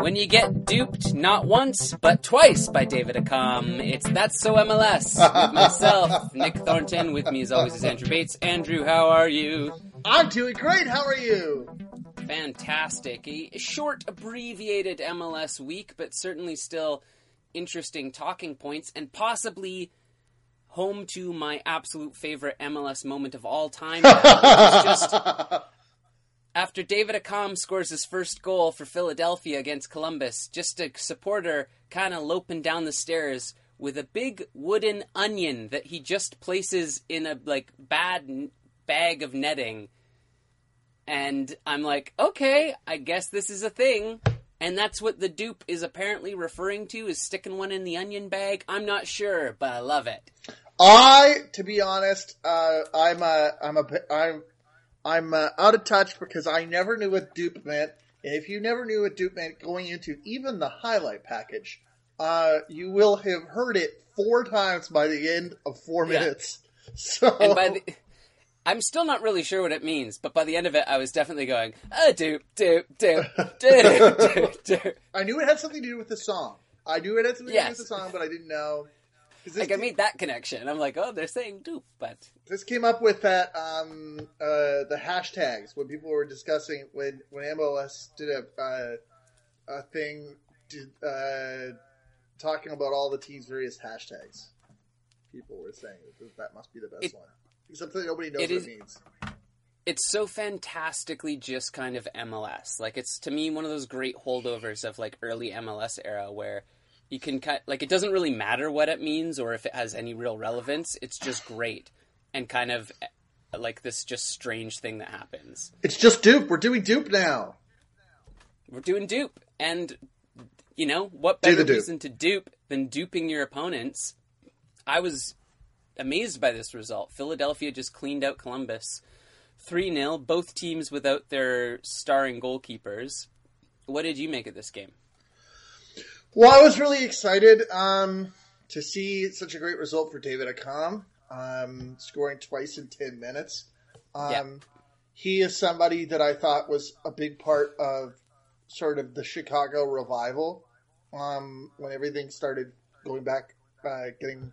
When you get duped not once but twice by David Accam, it's That's So MLS with myself, Nick Thornton. With me as always is Andrew Bates. Andrew, how are you? I'm doing great. How are you? Fantastic. A short, abbreviated MLS week, but certainly still interesting talking points and possibly home to my absolute favorite MLS moment of all time. just after David Accam scores his first goal for Philadelphia against Columbus, just a supporter kind of loping down the stairs with a big wooden onion that he just places in a like bad n- bag of netting. And I'm like, okay, I guess this is a thing. And that's what the Doop is apparently referring to is sticking one in the onion bag. I'm not sure, but I love it. I, to be honest, uh, I'm a, I'm a, I'm, I'm uh, out of touch because I never knew what Doop meant. And if you never knew what Doop meant going into even the highlight package, uh, you will have heard it four times by the end of four Yeah. minutes. So, And by the I'm still not really sure what it means, but by the end of it, I was definitely going, ah, Doop, Doop, Doop, Doop, Doop, Doop. I knew it had something to do with the song. I knew it had something to do with the song, but I didn't know. 'Cause this Like, I made that connection. I'm like, oh, they're saying Doop, but This came up with that um, uh, the hashtags when people were discussing when when MLS did a uh, a thing did, uh, talking about all the teams' various hashtags. People were saying that that must be the best It- one, except that nobody knows what is- it means. it's so fantastically just kind of MLS. Like, it's to me one of those great holdovers of like early MLS era where you can cut, like, it doesn't really matter what it means or if it has any real relevance. It's just great and kind of like this just strange thing that happens. It's just Doop. We're doing Doop now. We're doing Doop, and you know what better reason to Doop than duping your opponents? I was amazed by this result. Philadelphia just cleaned out Columbus, three 0 Both teams without their starring goalkeepers. What did you make of this game? Well, I was really excited um, to see such a great result for David Accam, um, scoring twice in 10 minutes. Um, Yeah. He is somebody that I thought was a big part of sort of the Chicago revival um, when everything started going back, uh, getting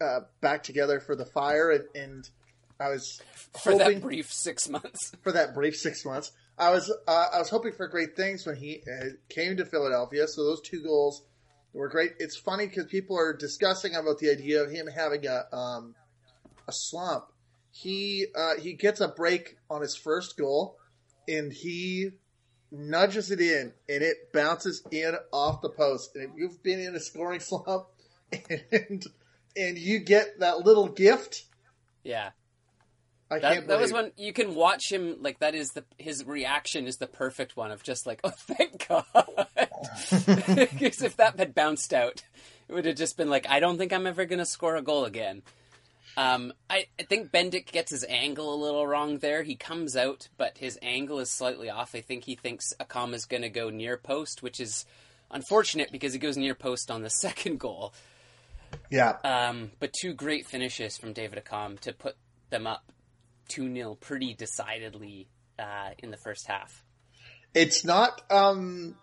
uh, back together for the fire. And, and I was For hoping that brief six months, for that brief six months. I was uh, I was hoping for great things when he uh, came to Philadelphia. So those two goals were great. It's funny because people are discussing about the idea of him having a um, a slump. He uh, he gets a break on his first goal, and he nudges it in, and it bounces in off the post. And if you've been in a scoring slump, and and you get that little gift, yeah. I That, can't. that was when you can watch him like that is the his reaction is the perfect one of just like oh thank God because if that had bounced out it would have just been like I don't think I'm ever gonna score a goal again. Um, I, I think Bendik gets his angle a little wrong there. He comes out, but his angle is slightly off. I think he thinks Accam is going to go near post, which is unfortunate because he goes near post on the second goal. yeah. Um, but two great finishes from David Accam to put them up 2 0 pretty decidedly uh, in the first half. It's not um,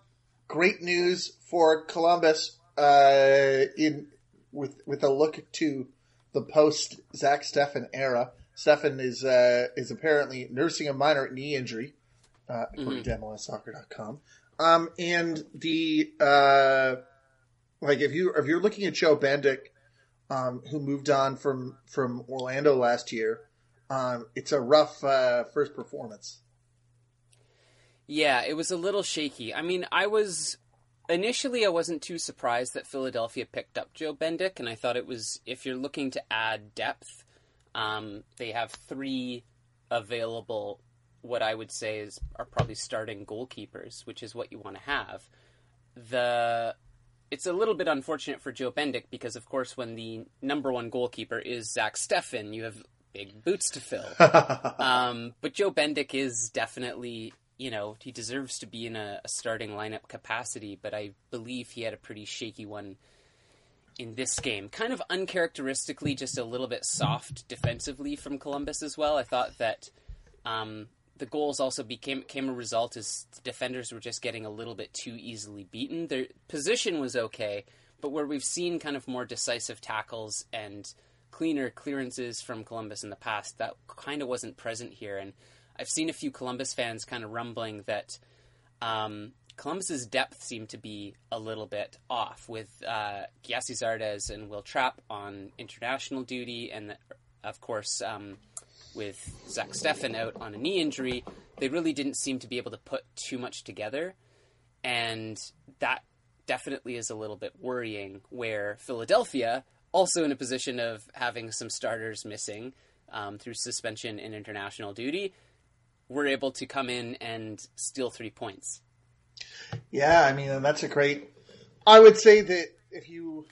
great news for Columbus uh, in with with a look to the post Zach Steffen era. Steffen is uh, is apparently nursing a minor knee injury, uh, according to MLSsoccer.com. Um, and the uh, like if you if you're looking at Joe Bendik, um, who moved on from from Orlando last year, um, it's a rough uh, first performance. Yeah, it was a little shaky. I mean, I was. Initially, I wasn't too surprised that Philadelphia picked up Joe Bendik, and I thought it was if you're looking to add depth, um, they have three available. What I would say is are probably starting goalkeepers, which is what you want to have. The it's a little bit unfortunate for Joe Bendik because, of course, when the number one goalkeeper is Zach Steffen, you have big boots to fill. um, but Joe Bendik is definitely, you know, he deserves to be in a, a starting lineup capacity, but I believe he had a pretty shaky one in this game. Kind of uncharacteristically, just a little bit soft defensively from Columbus as well. I thought that Um, the goals also became, became a result as defenders were just getting a little bit too easily beaten. Their position was okay, but where we've seen kind of more decisive tackles and cleaner clearances from Columbus in the past, that kind of wasn't present here. And I've seen a few Columbus fans kind of rumbling that um, Columbus's depth seemed to be a little bit off with uh, Gyasi Zardes and Will Trapp on international duty, and of course. Um, with Zach Steffen out on a knee injury, they really didn't seem to be able to put too much together. And that definitely is a little bit worrying, where Philadelphia, also in a position of having some starters missing um, through suspension and international duty, were able to come in and steal three points. Yeah, I mean, that's a great. I would say that if you.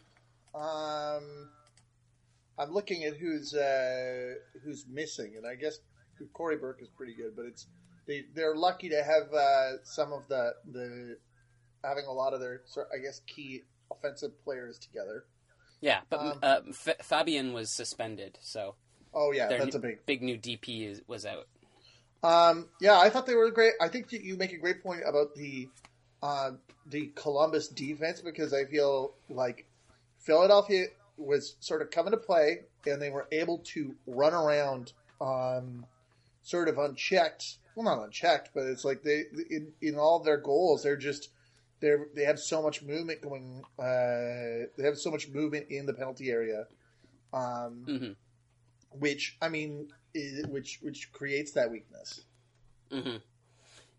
Um, I'm looking at who's uh, who's missing, and I guess Cory Burke is pretty good, but it's they they're lucky to have uh, some of the the having a lot of their I guess key offensive players together. Yeah, but um, uh, F- Fabian was suspended, so oh yeah, that's a big big new DP is, was out. Um, yeah, I thought they were great. I think that you make a great point about the uh, the Columbus defense because I feel like Philadelphia was sort of coming to play, and they were able to run around, um, sort of unchecked. Well, not unchecked, but it's like they in, in all their goals, they're just they they have so much movement going. Uh, they have so much movement in the penalty area, um, mm-hmm. which I mean, is, which which creates that weakness. Mm-hmm.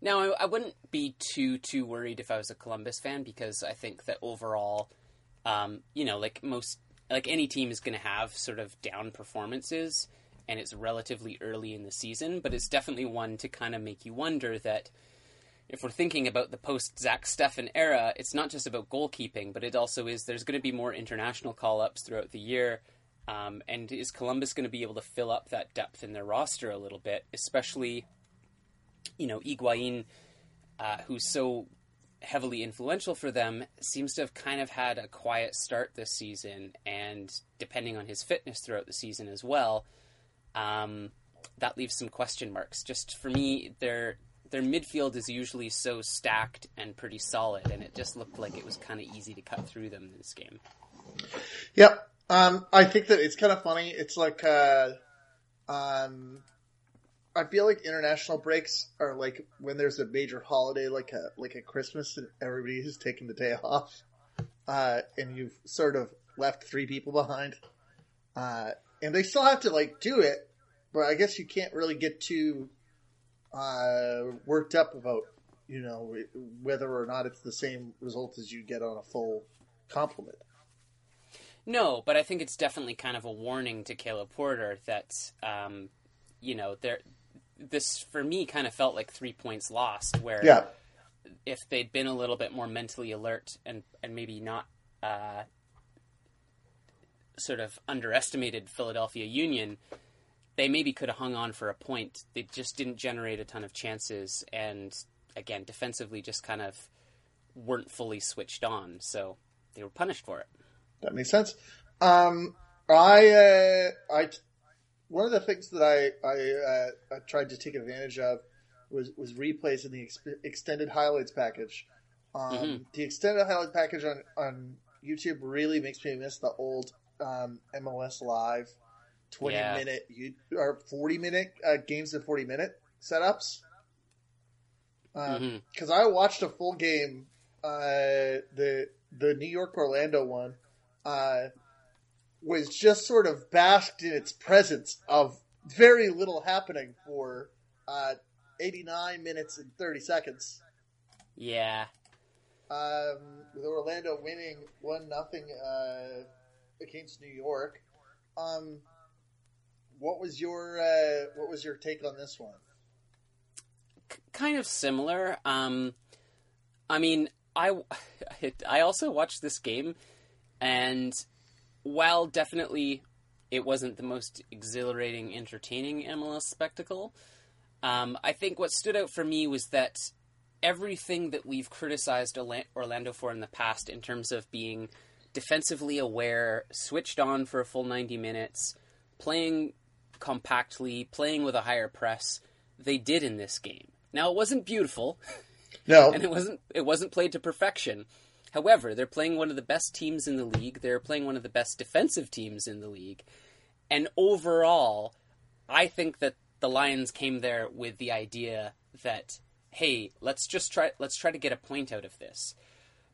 Now, I, I, wouldn't be too too worried if I was a Columbus fan because I think that overall, um, you know, like most like any team is going to have sort of down performances and it's relatively early in the season, but it's definitely one to kind of make you wonder that if we're thinking about the post Zach Steffen era, it's not just about goalkeeping, but it also is there's going to be more international call ups throughout the year. Um, and is Columbus going to be able to fill up that depth in their roster a little bit, especially, you know, Higuain, uh, who's so heavily influential for them, seems to have kind of had a quiet start this season, and depending on his fitness throughout the season as well, um, that leaves some question marks. Just for me, their their midfield is usually so stacked and pretty solid, and it just looked like it was kind of easy to cut through them in this game. Yep, um, I think that it's kind of funny. It's like uh, um, I feel like international breaks are like when there's a major holiday, like a like a Christmas, and everybody has taken the day off, uh, and you've sort of left three people behind, uh, and they still have to like do it, but I guess you can't really get too uh, worked up about you know whether or not it's the same result as you get on a full complement. No, but I think it's definitely kind of a warning to Caleb Porter that um, you know there this for me kind of felt like three points lost. Where yeah. if they'd been a little bit more mentally alert and and maybe not uh, sort of underestimated Philadelphia Union, they maybe could have hung on for a point. They just didn't generate a ton of chances, and again, defensively, just kind of weren't fully switched on. So they were punished for it. That makes sense. Um, I uh, I one of the things that I I, uh, I tried to take advantage of was was replays in the ex- extended highlights package. Um, mm-hmm. The extended highlights package on on YouTube really makes me miss the old um, MLS Live twenty yeah. minute or forty minute uh, games of forty minute setups. Because um, mm-hmm. I watched a full game, uh, the the New York Orlando one, uh, was just sort of basked in its presence of very little happening for uh, 89 minutes and 30 seconds. Yeah. Um, with Orlando winning one nothing uh, against New York. Um, what was your uh, what was your take on this one? kind of similar. Um, I mean, I I also watched this game, and while definitely it wasn't the most exhilarating, entertaining MLS spectacle, um, I think what stood out for me was that everything that we've criticized Orlando for in the past in terms of being defensively aware, switched on for a full 90 minutes, playing compactly, playing with a higher press, they did in this game. Now it wasn't beautiful, No, and it wasn't it wasn't played to perfection. However, they're playing one of the best teams in the league. They're playing one of the best defensive teams in the league. And overall, I think that the Lions came there with the idea that hey, let's just try let's try to get a point out of this.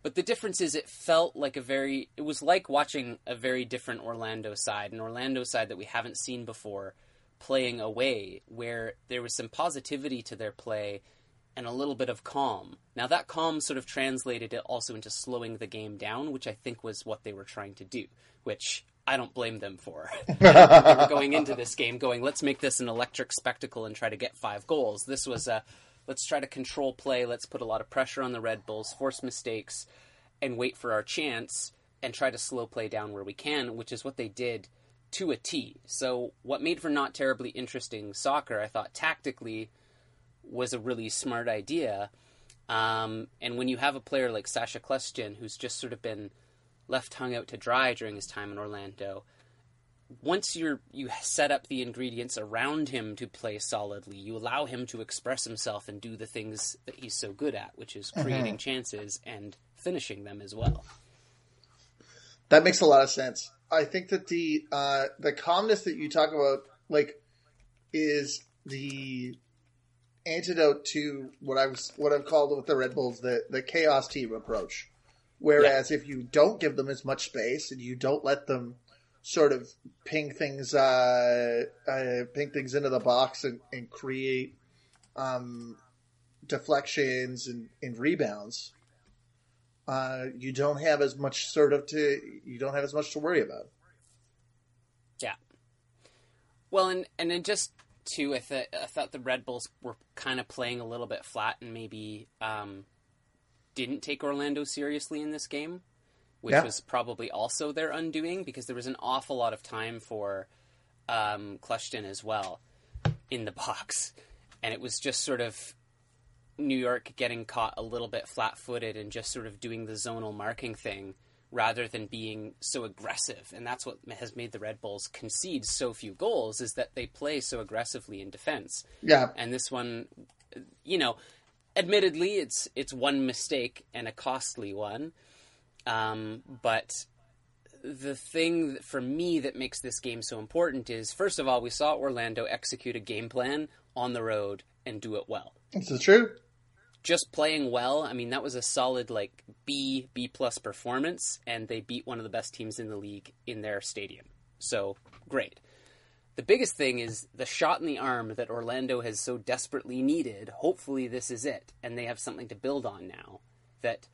But the difference is it felt like a very it was like watching a very different Orlando side, an Orlando side that we haven't seen before playing away where there was some positivity to their play and a little bit of calm. Now that calm sort of translated it also into slowing the game down, which I think was what they were trying to do, which I don't blame them for. they were going into this game going, let's make this an electric spectacle and try to get five goals. This was a let's try to control play, let's put a lot of pressure on the Red Bulls, force mistakes, and wait for our chance and try to slow play down where we can, which is what they did to a T. So what made for not terribly interesting soccer, I thought tactically was a really smart idea. Um, and when you have a player like Sacha Kljestan, who's just sort of been left hung out to dry during his time in Orlando, once you're you set up the ingredients around him to play solidly, you allow him to express himself and do the things that he's so good at, which is creating chances and finishing them as well. that makes a lot of sense. I think that the uh, the calmness that you talk about, like, is the antidote to what I was what I've called with the Red Bulls the the chaos team approach. Whereas if you don't give them as much space and you don't let them sort of ping things uh, uh, ping things into the box and, and create um, deflections and, and rebounds, uh, you don't have as much sort of to you don't have as much to worry about. Yeah. Well, and and then just too, I thought I thought the Red Bulls were kind of playing a little bit flat and maybe um, didn't take Orlando seriously in this game, which Yeah. was probably also their undoing because there was an awful lot of time for um, as well in the box, and it was just sort of New York getting caught a little bit flat-footed and just sort of doing the zonal marking thing rather than being so aggressive. And that's what has made the Red Bulls concede so few goals is that they play so aggressively in defense. Yeah, And this one, you know, admittedly, it's it's one mistake and a costly one. Um, but the thing for me that makes this game so important is, first of all, we saw Orlando execute a game plan on the road and do it well this is true. just playing well. I mean, that was a solid like B B plus performance, and they beat one of the best teams in the league in their stadium. So great. The biggest thing is the shot in the arm that Orlando has so desperately needed. Hopefully, this is it, and they have something to build on now. That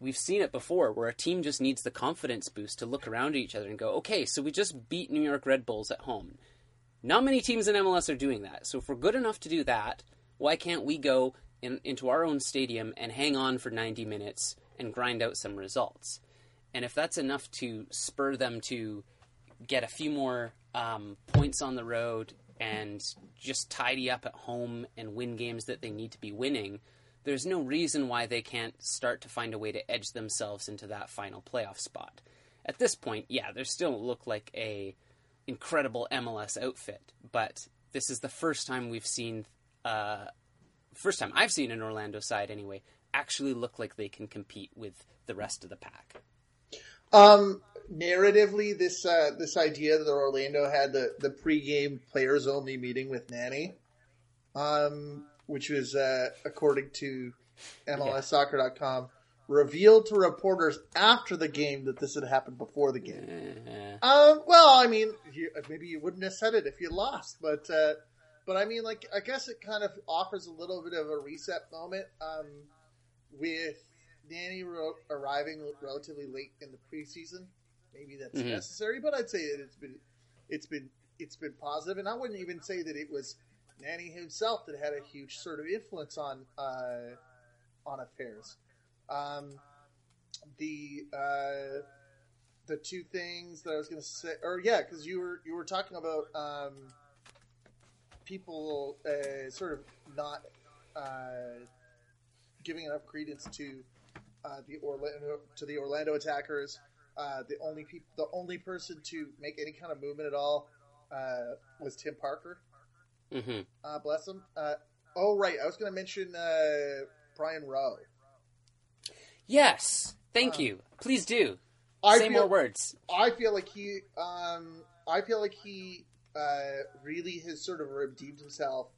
we've seen it before, where a team just needs the confidence boost to look around at each other and go, "Okay, so we just beat New York Red Bulls at home." Not many teams in MLS are doing that. So if we're good enough to do that, why can't we go in, into our own stadium and hang on for 90 minutes and grind out some results? And if that's enough to spur them to get a few more um, points on the road and just tidy up at home and win games that they need to be winning, there's no reason why they can't start to find a way to edge themselves into that final playoff spot. At this point, yeah, they still look like a incredible MLS outfit, but this is the first time we've seen, uh, first time I've seen an Orlando side anyway, actually look like they can compete with the rest of the pack. Um, narratively, this uh, this idea that Orlando had the the pregame players only meeting with Nani, um, which was uh, according to MLSsoccer.com, revealed to reporters after the game that this had happened before the game. Um, well, I mean, you, maybe you wouldn't have said it if you lost, but uh, but I mean, like, I guess it kind of offers a little bit of a reset moment um, with Danny ro- arriving relatively late in the preseason. Maybe that's Mhm. necessary, but I'd say that it's been it's been it's been positive, and I wouldn't even say that it was Nani himself that had a huge sort of influence on uh, on affairs. Um, the uh, the two things that I was going to say, or yeah, because you were you were talking about um, people uh, sort of not uh, giving enough credence to uh, the Orlando to the Orlando attackers. Uh, the only the only person to make any kind of movement at all was Tim Parker. Mhm. Uh, bless him. Uh, oh right, I was going to mention uh, Brian Rowe. Yes, thank Uh, you. Please do. I Say feel, more words. I feel like he, um, I feel like he uh, really has sort of redeemed himself.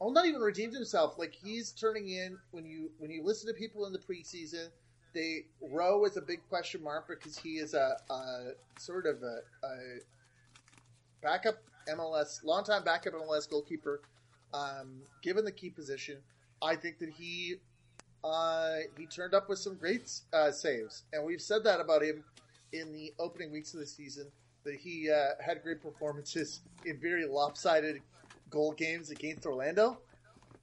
Well, not even redeemed himself. Like he's turning in when you when you listen to people in the preseason, they Rowe is a big question mark because he is a, a sort of a, a backup MLS, longtime backup MLS goalkeeper. Um, given the key position, I think that he uh, he turned up with some great uh, saves, and we've said that about him in the opening weeks of the season that he uh, had great performances in very lopsided goal games against Orlando,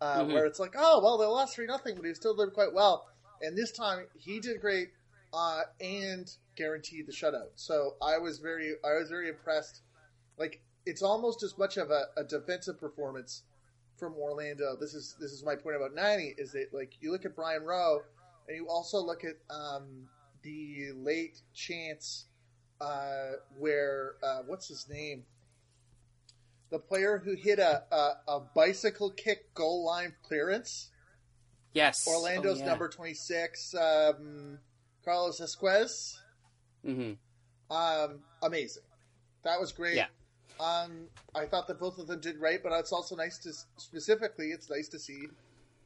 uh, Mhm. where it's like, oh well, they lost three nothing, but he still did quite well. And this time he did great uh, and guaranteed the shutout. So I was very, I was very impressed. Like it's almost as much of a, a defensive performance from Orlando. This is this is my point about ninety is that like you look at Brian Rowe and you also look at um, the late chance uh, where uh, what's his name? The player who hit a, a, a bicycle kick goal line clearance. Yes. Orlando's Oh, yeah. number twenty six, um, Carlos Ascues. Mm-hmm. Um, amazing. That was great. Yeah. Um, I thought that both of them did right, but it's also nice to specifically, it's nice to see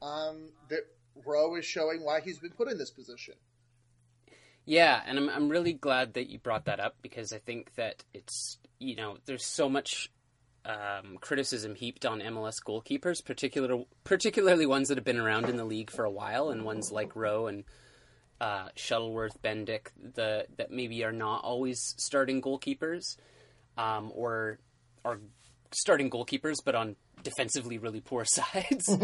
um, that Rowe is showing why he's been put in this position. Yeah, and I'm I'm really glad that you brought that up because I think that it's you know there's so much um, criticism heaped on MLS goalkeepers, particular particularly ones that have been around in the league for a while, and ones like Rowe and uh, Shuttleworth, Bendik, the that maybe are not always starting goalkeepers, um, or are starting goalkeepers, but on defensively really poor sides.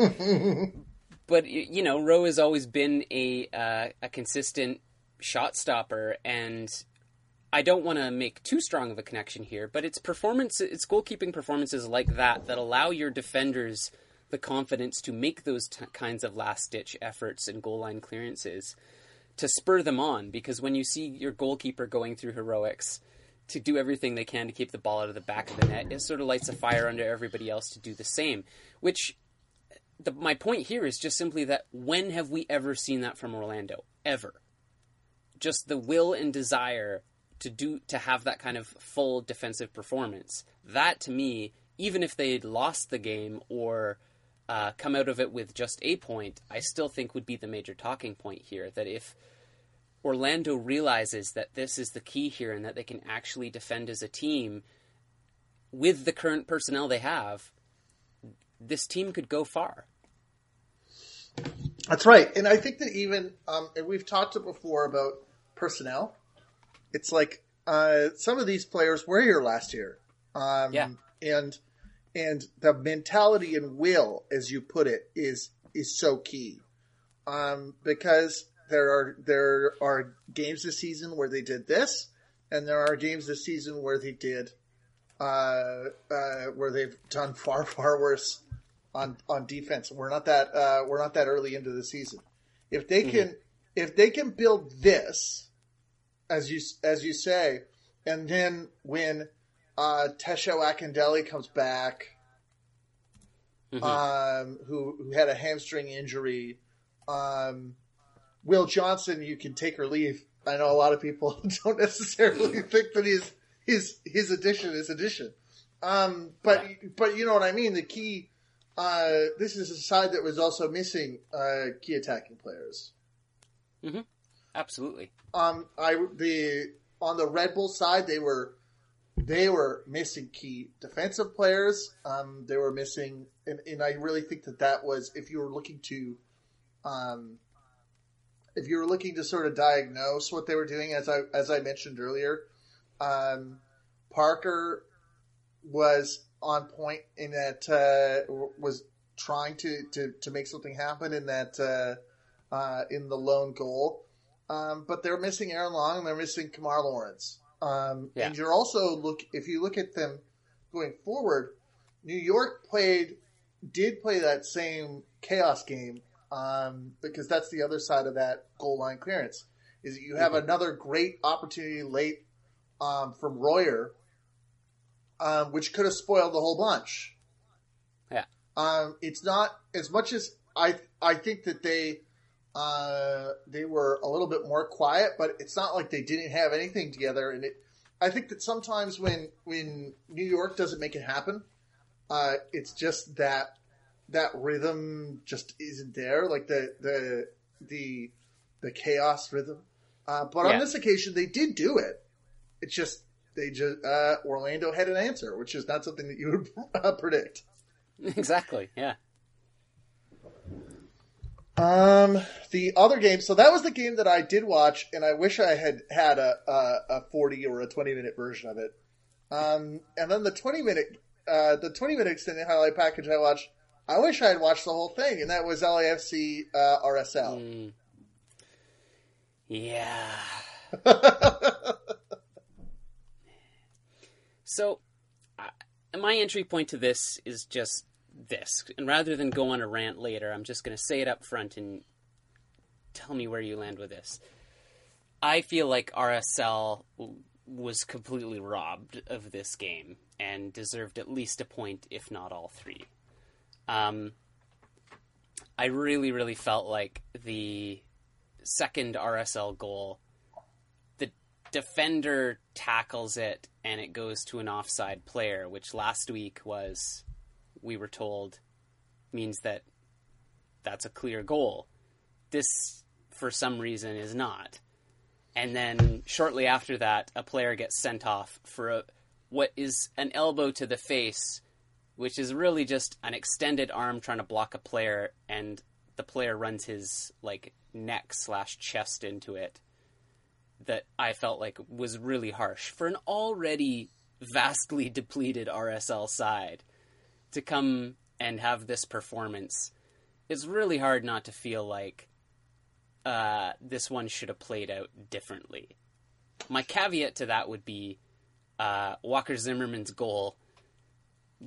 but you know, Rowe has always been a uh, a consistent shot stopper, and I don't want to make too strong of a connection here, but it's performance, it's goalkeeping performances like that that allow your defenders the confidence to make those t- kinds of last ditch efforts and goal line clearances to spur them on. Because when you see your goalkeeper going through heroics to do everything they can to keep the ball out of the back of the net, it sort of lights a fire under everybody else to do the same. Which the, my point here is just simply that when have we ever seen that from Orlando? Ever. Just the will and desire to do to have that kind of full defensive performance. That to me, even if they had lost the game or uh, come out of it with just a point, I still think would be the major talking point here. That if Orlando realizes that this is the key here and that they can actually defend as a team with the current personnel they have, this team could go far. That's right. And I think that even, um, and we've talked before about personnel. It's like uh, some of these players were here last year. Um, Yeah. And and the mentality and will, as you put it, is is so key. Um, because there are there are games this season where they did this, and there are games this season where they did uh, uh, where they've done far far worse on on defense. We're not that uh, we're not that early into the season. If they can if they can build this, as you as you say, and then when uh, Tesho Akindele comes back, Mhm. um, who who had a hamstring injury, um, Will Johnson, you can take or leave. I know a lot of people don't necessarily think that his his his addition is addition, um, but but you know what I mean. The key. Uh, this is a side that was also missing uh, key attacking players. Absolutely. Um, I the on the Red Bull side they were they were missing key defensive players. Um, they were missing, and, and I really think that that was if you were looking to, um, if you were looking to sort of diagnose what they were doing, as I as I mentioned earlier, um, Parker was on point in that uh, was trying to, to, to make something happen in that uh, uh, in the lone goal. Um, but they're missing Aaron Long and they're missing Kemar Lawrence. Um, Yeah. And you're also look if you look at them going forward, New York played did play that same chaos game um, because that's the other side of that goal line clearance is that you have Mhm. another great opportunity late um, from Royer, um, which could have spoiled the whole bunch. Yeah. Um, it's not as much as I I think that they uh, they were a little bit more quiet, but it's not like they didn't have anything together. And it, I think that sometimes when when New York doesn't make it happen, uh, it's just that that rhythm just isn't there, like the the the the chaos rhythm. Uh, but Yeah. on this occasion, they did do it. It's just they just uh, Orlando had an answer, which is not something that you would uh, predict. exactly. Yeah. Um, the other game. So that was the game that I did watch, and I wish I had had a a, a forty or a twenty minute version of it. Um, and then the twenty minute, uh, the twenty minute extended highlight package I watched. I wish I had watched the whole thing, and that was LAFC uh, RSL. Mm. Yeah. So, I my entry point to this is just this. And rather than go on a rant later, I'm just going to say it up front and tell me where you land with this. I feel like RSL was completely robbed of this game and deserved at least a point, if not all three. Um, I really, really felt like the second RSL goal, the defender tackles it and it goes to an offside player, which last week was, we were told, means that that's a clear goal. This, for some reason, is not. And then shortly after that, a player gets sent off for a, what is an elbow to the face, which is really just an extended arm trying to block a player, and the player runs his like neck slash chest into it. That I felt like was really harsh for an already vastly depleted RSL side to come and have this performance. It's really hard not to feel like uh, this one should have played out differently. My caveat to that would be uh, Walker Zimmerman's goal.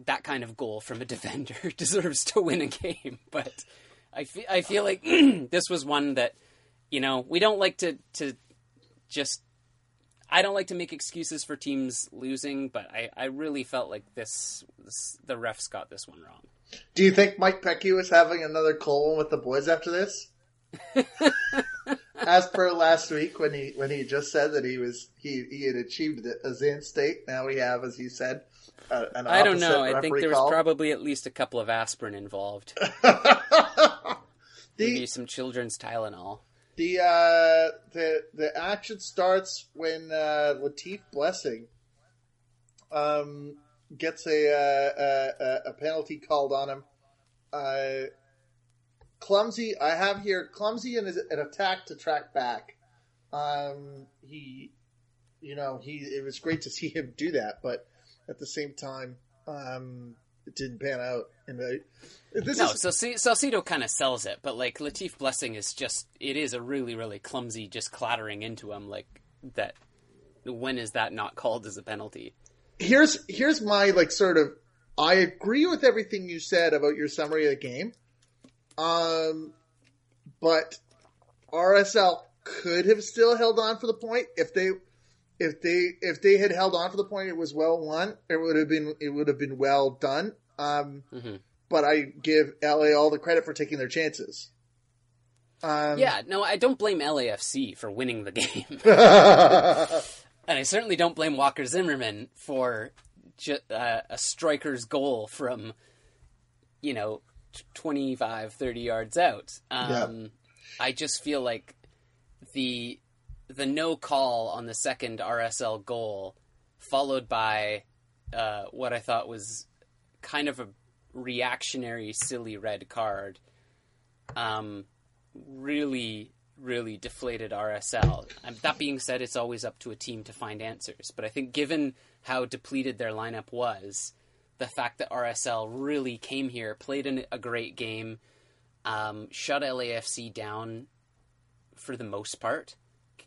That kind of goal from a defender deserves to win a game, but I feel I feel like this was one that you know we don't like to to just. I don't like to make excuses for teams losing, but I, I really felt like this, this the refs got this one wrong. Do you think Mike Petke was having another Colin with the boys after this? As per last week when he when he just said that he was he he had achieved a Zan state. Now we have, as he said, uh, an I don't know. I think there was call. probably at least a couple of aspirin involved. Maybe some children's Tylenol. the uh, the the action starts when uh, Latif Blessing um, gets a, uh, a a penalty called on him. Clumsy. I have here clumsy and an attack to track back. Um, he, you know, he. It was great to see him do that, but at the same time, um, it didn't pan out. And the, this is No, is so Salcido kind of sells it, but like Latif Blessing is just it is a really really clumsy just clattering into him like that. When is that not called as a penalty? here's here's my like sort of I agree with everything you said about your summary of the game. Um but RSL could have still held on for the point. If they if they if they had held on for the point it was well won. It would have been it would have been well done. Um hmm but I give LA all the credit for taking their chances. Um Yeah, no, I don't blame LAFC for winning the game, and I certainly don't blame Walker Zimmerman for ju- uh, a striker's goal from, you know, 25, 30 yards out. Um, I just feel like the the no call on the second RSL goal, followed by uh, what I thought was kind of a reactionary, silly red card, um, really, really deflated RSL. Um, that being said, it's always up to a team to find answers. But I think given how depleted their lineup was, the fact that RSL really came here, played an, a great game, um, shut LAFC down for the most part,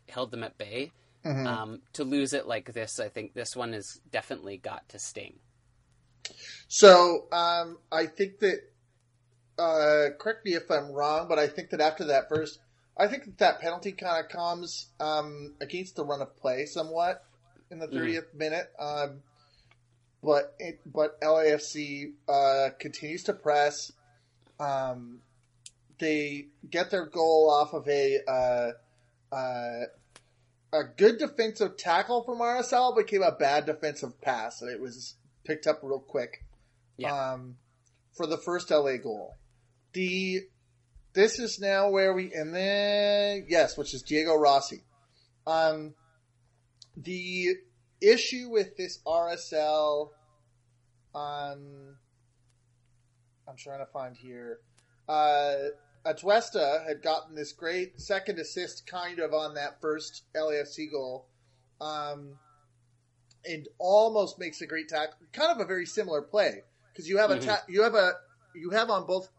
held them at bay. Mhm. Um, to lose it like this, I think this one has definitely got to sting. So um, I think that uh, correct me if I'm wrong, but I think that after that first, I think that that penalty kind of comes um, against the run of play somewhat in the 30th minute. But it, but LAFC uh, continues to press. Um, they get their goal off of a uh, uh, a good defensive tackle from RSL became a bad defensive pass, and it was picked up real quick. Yeah. Um, for the first LA goal, the this is now where we and then yes, which is Diego Rossi. Um, the issue with this RSL, um, I'm trying to find here. Uh, Atuesta had gotten this great second assist kind of on that first LAFC goal. Um, and almost makes a great tackle. Kind of a very similar play because you have a Mhm. ta- you have a you have on both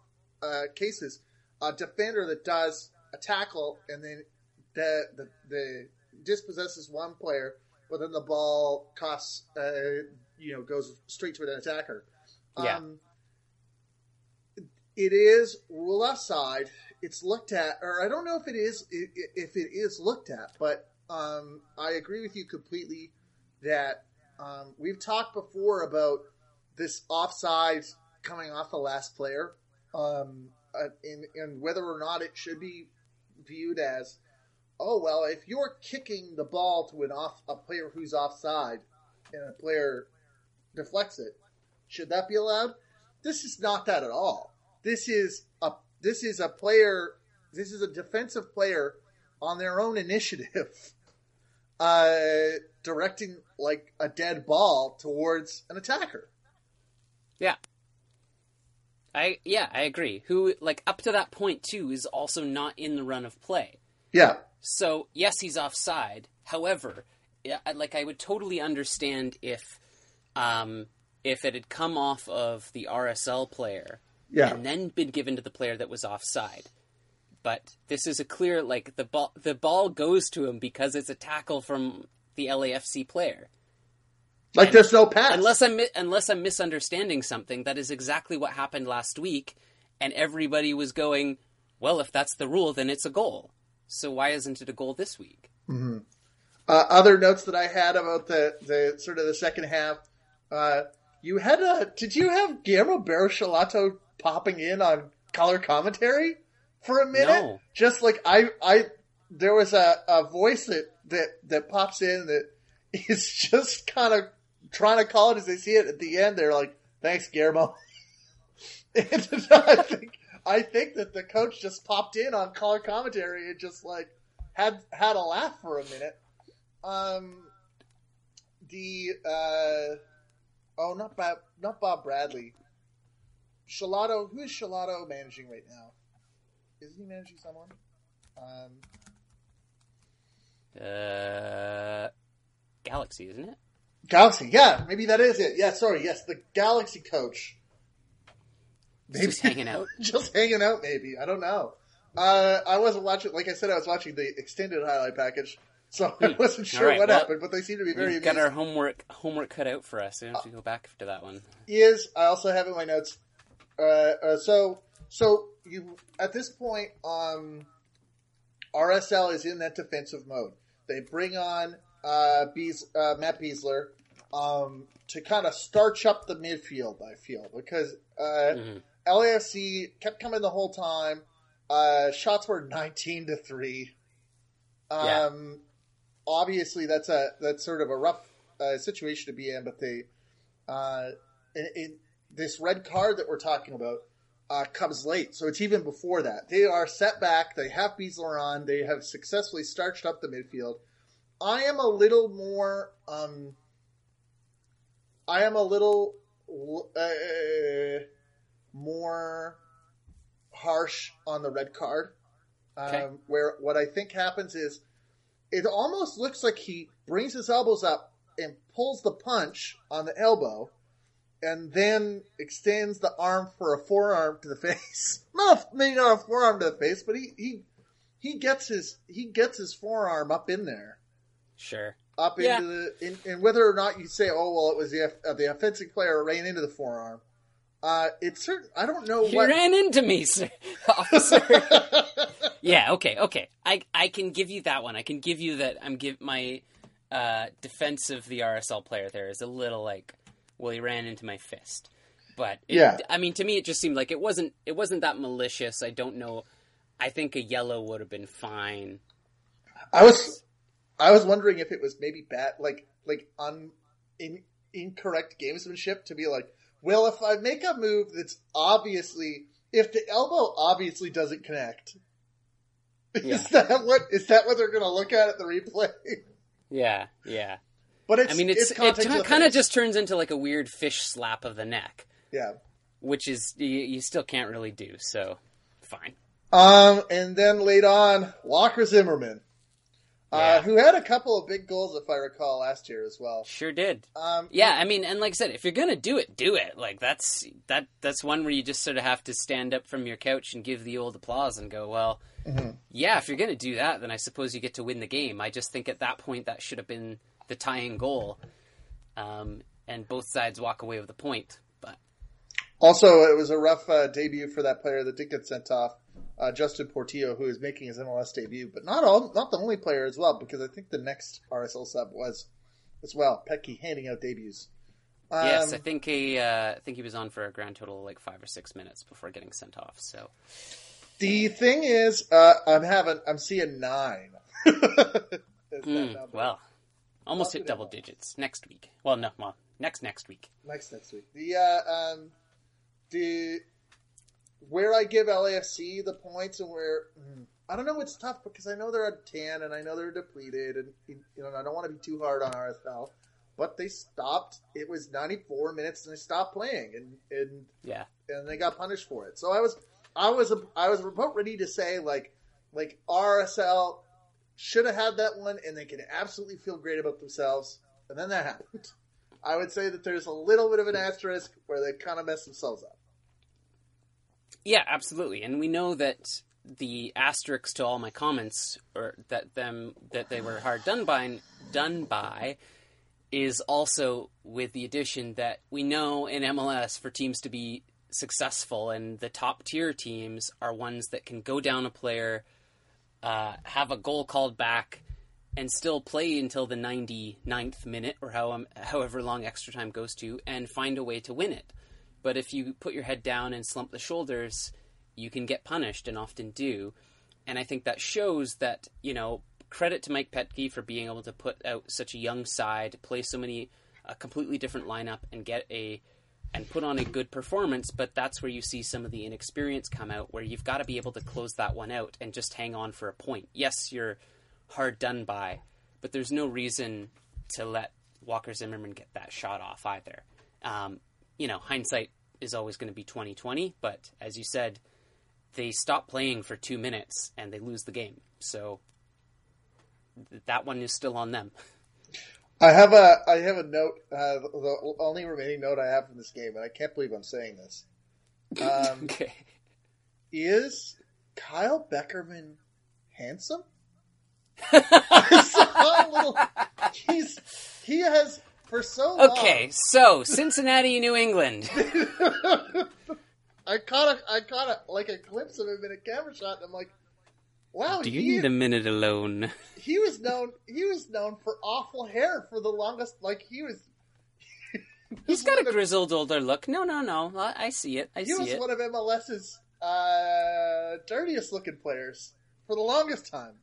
uh, cases a defender that does a tackle and then the the, the dispossesses one player, but then the ball costs uh, you know goes straight to an attacker. Yeah. Um, it is rule offside. It's looked at, or I don't know if it is if it is looked at, but um, I agree with you completely that um, we've talked before about this offside coming off the last player, um, uh, and, and whether or not it should be viewed as, oh well, if you're kicking the ball to an off a player who's offside, and a player deflects it, should that be allowed? This is not that at all. This is a this is a player. This is a defensive player on their own initiative, uh, directing like a dead ball towards an attacker. Yeah. I yeah, I agree. Who like up to that point too is also not in the run of play. Yeah, So yes, he's offside. However, like I would totally understand if, um, if it had come off of the RSL player yeah, and then been given to the player that was offside. But this is a clear like the ball the ball goes to him because it's a tackle from the LAFC player. like there's no pass. Unless I'm unless I'm misunderstanding something, that is exactly what happened last week, and everybody was going, "Well, if that's the rule, then it's a goal." So why isn't it a goal this week? Uh, other notes that I had about the, the sort of the second half. Uh, you had a did you have Guillermo Barros Schelotto popping in on color commentary for a minute? No. Just like I I there was a, a voice that, that that pops in that is just kind of trying to call it as they see it at the end. They're like, "Thanks, Guillermo." and I think I think that the coach just popped in on color commentary and just like had had a laugh for a minute. Um, the uh, oh, not Bob, not Bob Bradley. Schelotto, who is Schelotto managing right now? Isn't he managing someone? Um, Uh, Galaxy, isn't it? Galaxy, yeah, maybe that is it. Yeah, sorry, yes, the Galaxy coach. Maybe Just hanging out. just hanging out. Maybe I don't know. Uh, I wasn't watching. Like I said, I was watching the extended highlight package, so I wasn't sure right, what well, happened. But they seem to be very We've got our homework homework cut out for us. We have to go back to that one. is I also have in my notes. Uh, uh, so so you at this point, um, RSL is in that defensive mode. They bring on uh, Bees, uh, Matt Besler um, to kind of starch up the midfield. I feel because uh, Mhm. LAFC kept coming the whole time. Uh, shots were nineteen to three. Um, Yeah. Obviously, that's a that's sort of a rough uh, situation to be in, but they uh, in, in this red card that we're talking about uh, comes late, so it's even before that. They are set back. They have Besler on. They have successfully starched up the midfield. I am a little more. Um, I am a little uh, more harsh on the red card. Um, Okay. Where what I think happens is it almost looks like he brings his elbows up and pulls the punch on the elbow, and then extends the arm for a forearm to the face. Not a, maybe not a forearm to the face, but he he he gets his he gets his forearm up in there, Sure. up Yeah. into the. In, and whether or not you say, oh well, it was the uh, the offensive player ran into the forearm. Uh, it's certain. I don't know what. He what. ran into me, sir. officer. yeah. Okay. Okay. I I can give you that one. I can give you that. I'm give my uh, defense of the RSL player there is a little like well, he ran into my fist. But it, Yeah. I mean, to me, it just seemed like it wasn't it wasn't that malicious. I don't know. I think a yellow would have been fine. I was, I was wondering if it was maybe bad, like like un, in, incorrect gamesmanship to be like, well, if I make a move that's obviously, if the elbow obviously doesn't connect, Yeah. is that what is that what they're going to look at at the replay? Yeah, yeah. But it's, I mean, it's, context it kind of just turns into like a weird fish slap of the neck, yeah. which is you, you still can't really do. So, fine. Um, and then late on, Walker Zimmerman, uh, who had a couple of big goals, if I recall, last year as well. Sure did. Um, Yeah, I mean, and like I said, if you're gonna do it, do it. Like that's that that's one where you just sort of have to stand up from your couch and give the old applause and go, well, Mhm. yeah, if you're gonna do that, then I suppose you get to win the game. I just think at that point that should have been the tying goal, um, and both sides walk away with a point. But Also, it was a rough uh, debut for that player that did get sent off, uh, Justin Portillo, who is making his MLS debut, but not all, not the only player as well, because I think the next RSL sub was as well. Petke handing out debuts. Um, yes, I think he uh, I think he was on for a grand total of like five or six minutes before getting sent off. So the thing is, uh, I'm having, I'm seeing nine. Mm, well, almost hit double digits next week. Well, no, well, next next week. next next week. The uh, um, the where I give LAFC the points and where mm, I don't know. It's tough because I know they're at ten and I know they're depleted and you know I don't want to be too hard on RSL, but they stopped. It was ninety four minutes and they stopped playing and and Yeah. and they got punished for it. So I was I was I was about ready to say like like RSL should have had that one and they can absolutely feel great about themselves. And then that happened. I would say that there's a little bit of an asterisk where they kind of messed themselves up. Yeah, absolutely. And we know that the asterisks to all my comments, or that them that they were hard done by, done by, is also with the addition that we know in MLS for teams to be successful and the top tier teams are ones that can go down a player, uh, have a goal called back, and still play until the 99th minute or how, however long extra time goes to and find a way to win it. But if you put your head down and slump the shoulders, you can get punished and often do. And I think that shows that, you know, credit to Mike Petke for being able to put out such a young side, play so many, a completely different lineup and get a, and put on a good performance. But that's where you see some of the inexperience come out, where you've got to be able to close that one out and just hang on for a point. Yes, you're hard done by, but there's no reason to let Walker Zimmerman get that shot off either. Um, you know, hindsight is always going to be 2020, but as you said, they stop playing for two minutes and they lose the game. So th- that one is still on them. I have a I have a note. Uh, the only remaining note I have from this game, and I can't believe I'm saying this. Um, okay. is Kyle Beckerman handsome? I saw a little. He's he has for so long. Okay, so Cincinnati, New England. I caught a I caught a like a glimpse of him in a camera shot, and I'm like, wow. Do you he, need a minute alone? he was known he was known for awful hair for the longest. Like he was. He's got a of- grizzled older look. No, no, no. I see it. I see it. He was one of MLS's uh, dirtiest looking players for the longest time.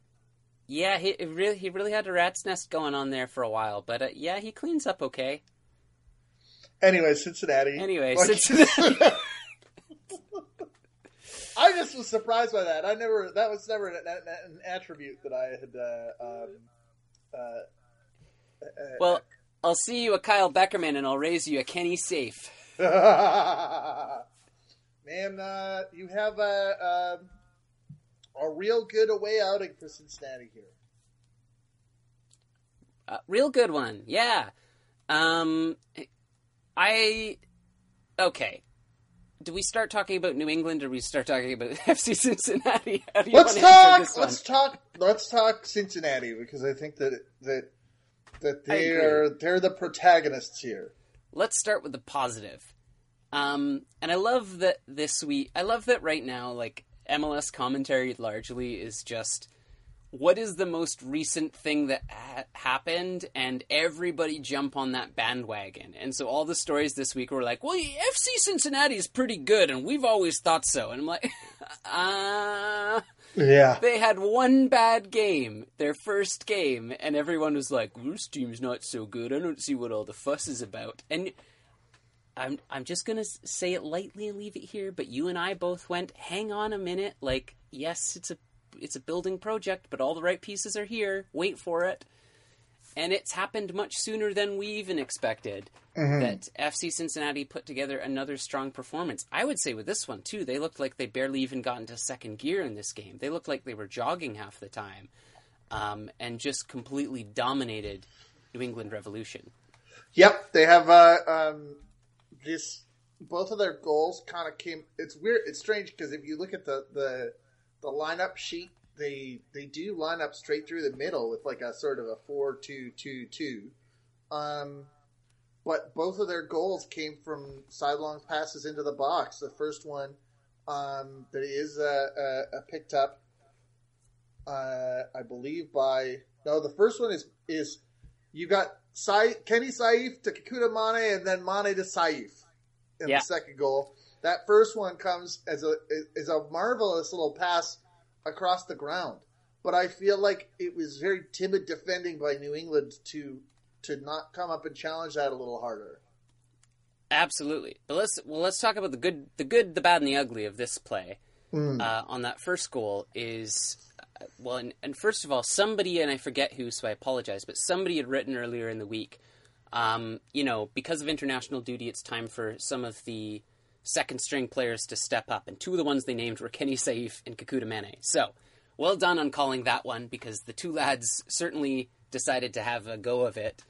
Yeah, he really he really had a rat's nest going on there for a while, but uh, yeah, he cleans up okay. Anyway, Cincinnati. Anyway, Like- Cincinnati. I just was surprised by that. I never. That was never an, an, an attribute that I had. Uh, um, uh, uh, well, I'll see you a Kyle Beckerman, and I'll raise you a Kenny Saief. Man, uh, you have a, um a real good away outing for Cincinnati here. Uh, real good one, yeah. Um, I okay. Do we start talking about New England, or we start talking about FC Cincinnati? How do you Let's want to answer talk. Let's talk. Let's talk Cincinnati because I think that that that they are they're the protagonists here. let's start with the positive. Um, and I love that this week. I love that right now, like MLS commentary largely is just what is the most recent thing that ha- happened? And everybody jump on that bandwagon. And so all the stories this week were like well fc cincinnati is pretty good and we've always thought so. And i'm like uh Yeah. they had one bad game their first game. And everyone was like this team's not so good. I don't see what all the fuss is about. And i'm i'm just gonna say it lightly and leave it here but you and i both went hang on a minute like yes it's a it's a building project but all the right pieces are here wait for it and it's happened much sooner than we even expected that FC Cincinnati put together another strong performance. I would say with this one too, they looked like they barely even got into second gear in this game. They looked like they were jogging half the time, um, and just completely dominated New England Revolution. Yep, they have uh, um, this. Both of their goals kind of came. It's weird. It's strange because if you look at the the the lineup sheet, they they do line up straight through the middle with like a sort of a four two two two. Um, but both of their goals came from sidelong passes into the box. The first one um, that is uh, picked up, uh, I believe by no. The first one is is you got Sai, Kenny Saief to Kekuta Manneh and then Manneh to Saief in Yeah. the second goal. That first one comes as a is a marvelous little pass across the ground, but I feel like it was very timid defending by New England to to not come up and challenge that a little harder. Absolutely. But let's well let's talk about the good, the good, the bad, and the ugly of this play. Uh, on that first goal is well, and, and first of all, somebody and I forget who, so I apologize, but somebody had written earlier in the week. Um, you know, because of international duty, it's time for some of the second string players to step up, and two of the ones they named were Kenny Saief and Kekuta Manneh. So, well done on calling that one because the two lads certainly decided to have a go of it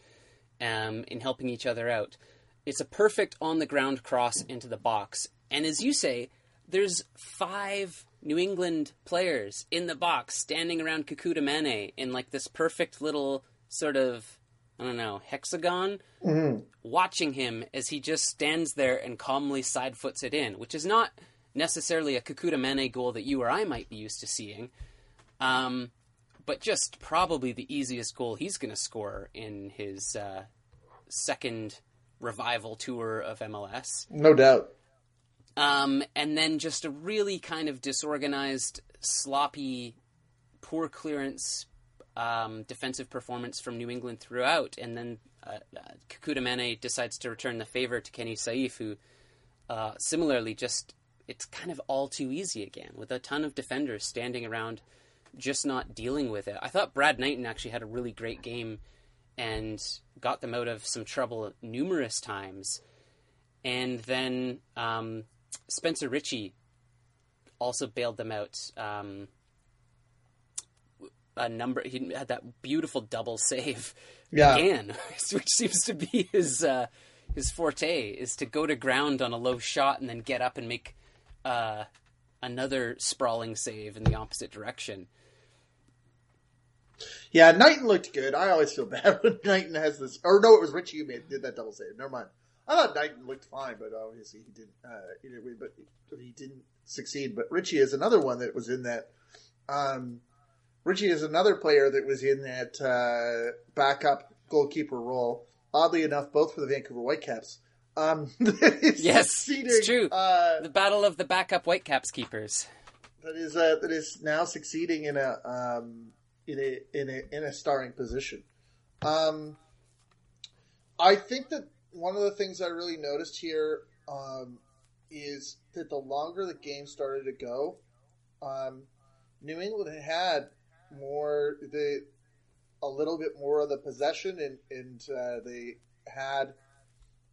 um, in helping each other out. It's a perfect on the ground cross into the box. And as you say, there's five New England players in the box standing around Kekuta Manneh in like this perfect little sort of, I don't know, hexagon, watching him as he just stands there and calmly side foots it in, which is not necessarily a Kekuta Manneh goal that you or I might be used to seeing. Um, but just probably the easiest goal he's going to score in his uh, second revival tour of MLS. No doubt. Um, and then just a really kind of disorganized, sloppy, poor clearance um, defensive performance from New England throughout. And then uh, uh, Kekuta Manneh decides to return the favor to Kenny Saief, who uh, similarly just it's kind of all too easy again with a ton of defenders standing around just not dealing with it. I thought Brad Knighton actually had a really great game and got them out of some trouble numerous times. And then um, Spencer Richey also bailed them out. Um, a number he had that beautiful double save Yeah. again, which seems to be his uh, his forte is to go to ground on a low shot and then get up and make uh, another sprawling save in the opposite direction. Yeah, Knighton looked good. I always feel bad when Knighton has this. Or no, it was Richey who made, did that double save. Never mind. I thought Knighton looked fine, but obviously he didn't. Uh, either way, but he didn't succeed. But Richey is another one that was in that. Um, Richey is another player that was in that uh, backup goalkeeper role. Oddly enough, both for the Vancouver Whitecaps. Um, Yes, succeeding, it's true. Uh, The battle of the backup Whitecaps keepers. that is uh, that is now succeeding in a um, in a in a in a starring position. Um, I think that one of the things I really noticed here um, is that the longer the game started to go, um, New England had more the a little bit more of the possession and and uh, they had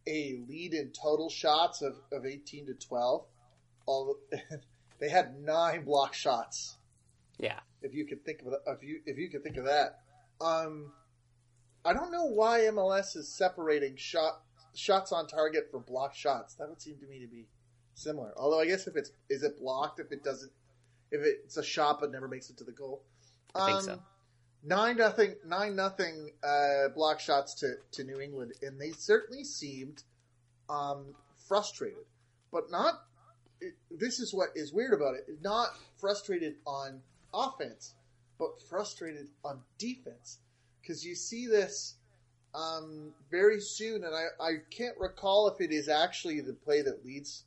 a lead in total shots of, of 18 to 12 all they had nine block shots Yeah. if you could think of if you if you could think of that. Um, I don't know why MLS is separating shot shots on target for block shots. That would seem to me to be similar. Although I guess if it's is it blocked if it doesn't if it's a shot but never makes it to the goal. I think Um, so. Nine nothing nine nothing uh, block shots to, to New England, and they certainly seemed um, frustrated, but not. It, this is what is weird about it. Not frustrated on offense, but frustrated on defense because you see this um, very soon, and I, I can't recall if it is actually the play that leads,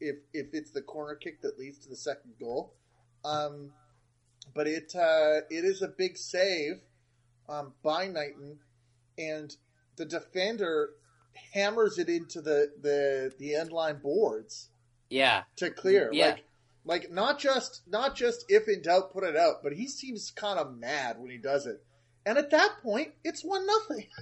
if if it's the corner kick that leads to the second goal, um, but it uh, it is a big save um, by Knighton, and the defender hammers it into the the the end line boards Yeah. to clear. Yeah. Like like not just not just if in doubt put it out, but he seems kind of mad when he does it. And at that point, it's one nothing.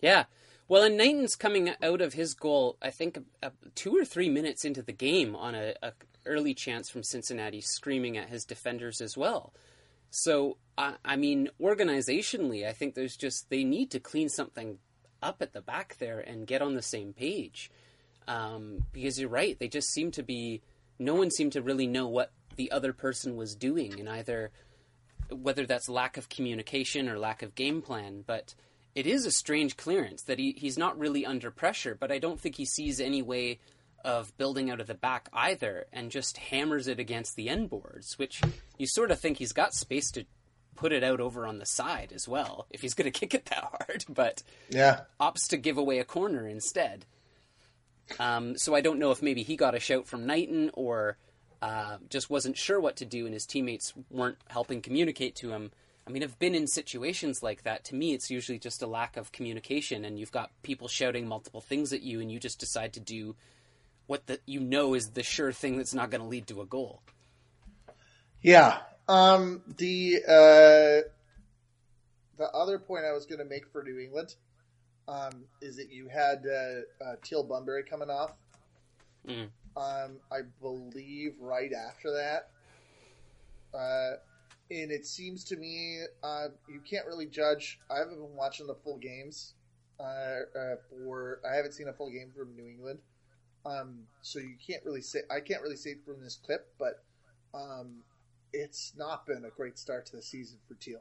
Yeah. Well, and Knighton's coming out of his goal, I think, uh, two or three minutes into the game on a, a early chance from Cincinnati, screaming at his defenders as well. So, I, I mean, organizationally, I think there's just they need to clean something up at the back there and get on the same page. Um, because you're right, they just seem to be. No one seemed to really know what the other person was doing, and either whether that's lack of communication or lack of game plan, but it is a strange clearance that he, he's not really under pressure, but I don't think he sees any way of building out of the back either and just hammers it against the end boards, which you sort of think he's got space to put it out over on the side as well if he's going to kick it that hard, but Yeah. opts to give away a corner instead. Um, so I don't know if maybe he got a shout from Knighton or uh, just wasn't sure what to do and his teammates weren't helping communicate to him. I mean, I've been in situations like that. To me, it's usually just a lack of communication, and you've got people shouting multiple things at you, and you just decide to do what the, you know is the sure thing that's not going to lead to a goal. Yeah. Um the uh the other point I was going to make for New England um is that you had uh, uh Teal Bunbury coming off Mm. um, I believe right after that. Uh, and it seems to me uh, you can't really judge. I haven't been watching the full games uh, uh, for. I haven't seen a full game from New England, um, so you can't really say. I can't really say from this clip, but um, it's not been a great start to the season for Teal.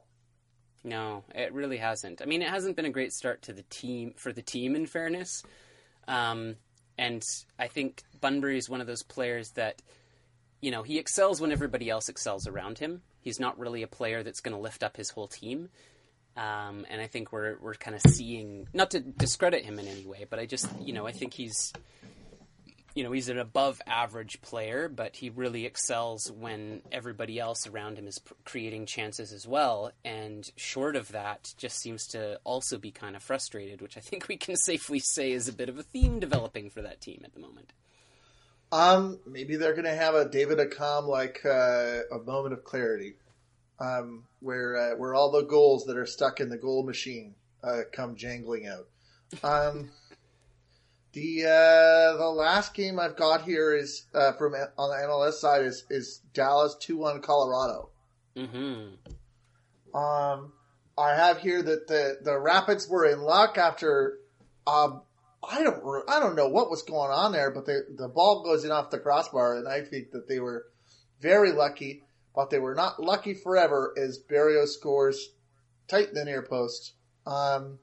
No, it really hasn't. I mean, it hasn't been a great start to the team for the team. In fairness, um, and I think Bunbury is one of those players that, you know, he excels when everybody else excels around him. He's not really a player that's going to lift up his whole team. Um, and I think we're we're kind of seeing not to discredit him in any way, but I just you know I think he's you know he's an above average player, but he really excels when everybody else around him is creating chances as well. And short of that, just seems to also be kind of frustrated, which I think we can safely say is a bit of a theme developing for that team at the moment. Um, maybe they're going to have a David Accam like uh, a moment of clarity, um, where uh, where all the goals that are stuck in the goal machine uh, come jangling out. Um, the uh, the last game I've got here is uh, from on the MLS side is is Dallas two one Colorado. Mm-hmm. Um, I have here that the the Rapids were in luck after. Um, I don't I don't know what was going on there, but the the ball goes in off the crossbar, and I think that they were very lucky, but they were not lucky forever as Barrios scores tight in the near post. Um,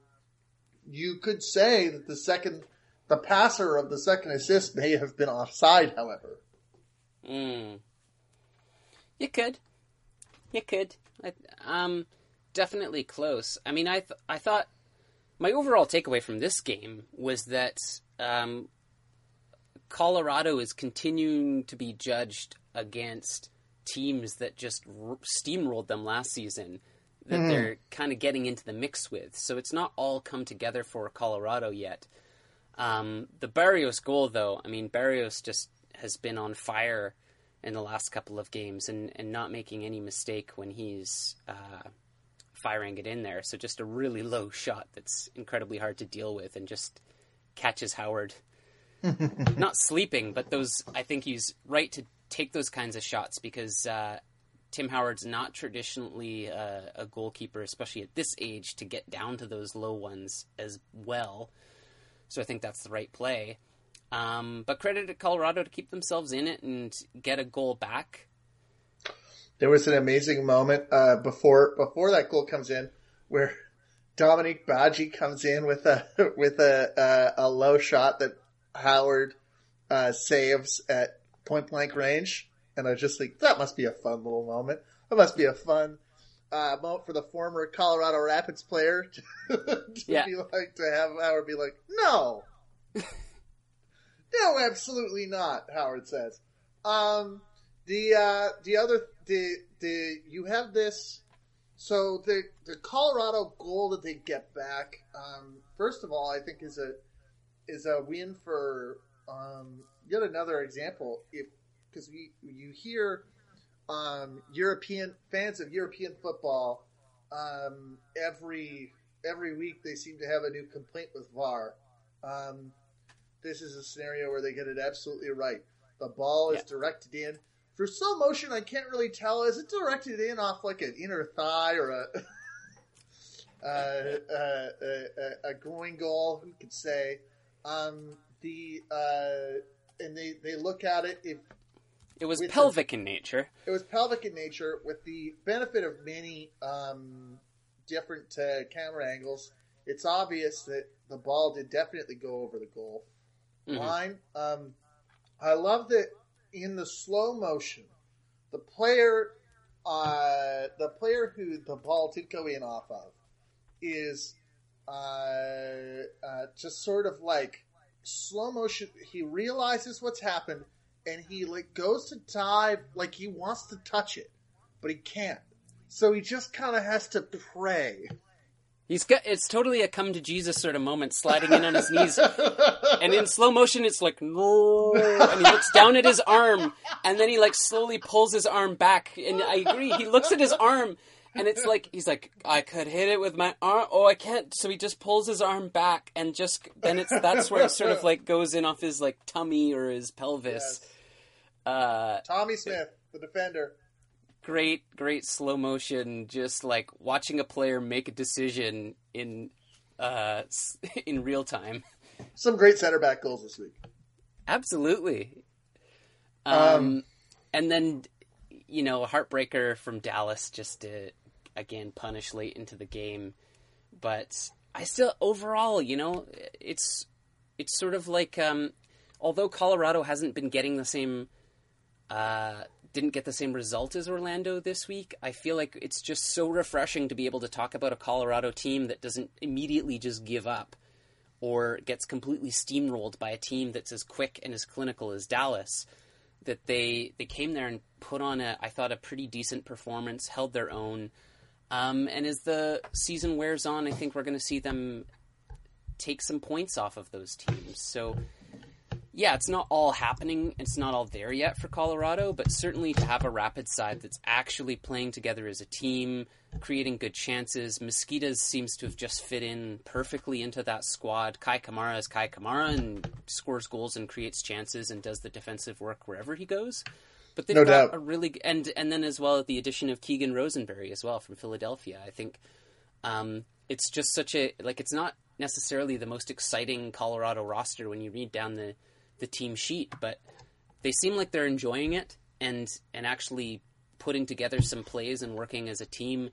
you could say that the second the passer of the second assist may have been offside, however. Mm. You could. You could. I, um, definitely close. I mean, I th- I thought my overall takeaway from this game was that um, Colorado is continuing to be judged against teams that just r- steamrolled them last season. That they're kind of getting into the mix with. So it's not all come together for Colorado yet. Um, the Barrios goal, though, I mean, Barrios just has been on fire in the last couple of games and, and not making any mistake when he's uh, firing it in there. So just a really low shot that's incredibly hard to deal with and just catches Howard. not sleeping, but those, I think he's right to take those kinds of shots because uh, Tim Howard's not traditionally uh, a goalkeeper, especially at this age, to get down to those low ones as well. So I think that's the right play. Um, but credit to Colorado to keep themselves in it and get a goal back. There was an amazing moment uh, before before that goal comes in, where Dominique Badji comes in with a with a a, a low shot that Howard uh, saves at point blank range, and I just think that must be a fun little moment. That must be a fun uh, moment for the former Colorado Rapids player to Yeah. be like to have Howard be like, no, no, absolutely not. Howard says. Um, the uh, the other the the you have this. So the the Colorado goal that they get back, um, first of all, I think is a is a win for um, yet another example. If because we you hear um, European fans of European football um, every every week they seem to have a new complaint with VAR. Um, this is a scenario where they get it absolutely right. The ball is Yeah. directed in. For slow motion, I can't really tell. Is it directed in off like an inner thigh or a uh, uh, a, a, a groin goal? Who could say? Um, the uh, and they they look at it. If It was With the- pelvic in nature. it was pelvic in nature, with the benefit of many um, different uh, camera angles, it's obvious that the ball did definitely go over the goal Mhm. line. Um, I love that in the slow motion, the player, uh, the player who the ball did go in off of, is uh, uh, just sort of like slow motion. He realizes what's happened, and he like goes to dive like he wants to touch it, but he can't. So he just kind of has to pray. He's got it's totally a come to Jesus sort of moment, sliding in on his knees, and in slow motion, it's like no, and he looks down at his arm, and then he like slowly pulls his arm back, and I agree. He looks at his arm, and it's like he's like, I could hit it with my arm. Oh, I can't. So he just pulls his arm back, and just then it's that's where it sort of like goes in off his like tummy or his pelvis. Yes. Uh, Tommy Smith, the defender. Great, great slow motion, just like watching a player make a decision in uh in real time. Some great center back goals this week. Absolutely. Um, Um, and then you know, a heartbreaker from Dallas just to again punish late into the game, but I still overall, you know, it's it's sort of like um, although Colorado hasn't been getting the same uh, didn't get the same result as Orlando this week. I feel like it's just so refreshing to be able to talk about a Colorado team that doesn't immediately just give up or gets completely steamrolled by a team that's as quick and as clinical as Dallas. That they they came there and put on a I thought a pretty decent performance, held their own. Um, and as the season wears on, I think we're going to see them take some points off of those teams. So yeah, it's not all happening. It's not all there yet for Colorado, but certainly to have a rapid side that's actually playing together as a team, creating good chances. Mezquida seems to have just fit in perfectly into that squad. Kei Kamara is Kei Kamara and scores goals and creates chances and does the defensive work wherever he goes. But they've No got doubt. a really and and then as well the addition of Keegan Rosenberry as well from Philadelphia. I think um, it's just such a like it's not necessarily the most exciting Colorado roster when you read down the the team sheet, but they seem like they're enjoying it and and actually putting together some plays and working as a team.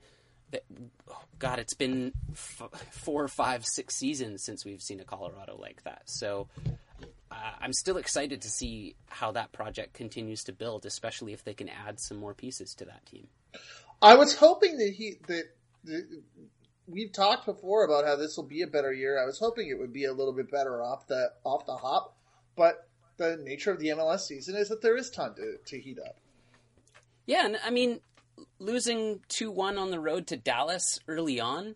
That oh God, it's been f- four, five, six seasons since we've seen a Colorado like that. So uh, I'm still excited to see how that project continues to build, especially if they can add some more pieces to that team. I was hoping that he that, that we've talked before about how this will be a better year. I was hoping it would be a little bit better off the off the hop, but the nature of the MLS season is that there is time to, to heat up. Yeah, and I mean, losing 2 1 on the road to Dallas early on,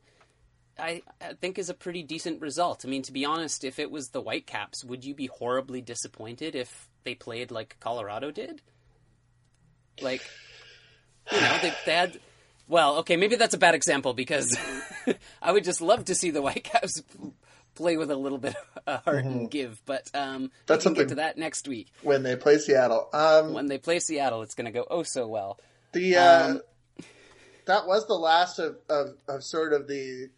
I, I think is a pretty decent result. I mean, to be honest, if it was the Whitecaps, would you be horribly disappointed if they played like Colorado did? Like, you know, they, they had. Well, okay, maybe that's a bad example because I would just love to see the Whitecaps play with a little bit of heart and give, but um, That's we can get something- to that next week. when they play Seattle. Um, When they play Seattle, it's going to go oh so well. the uh, Um, that was the last of, of, of sort of the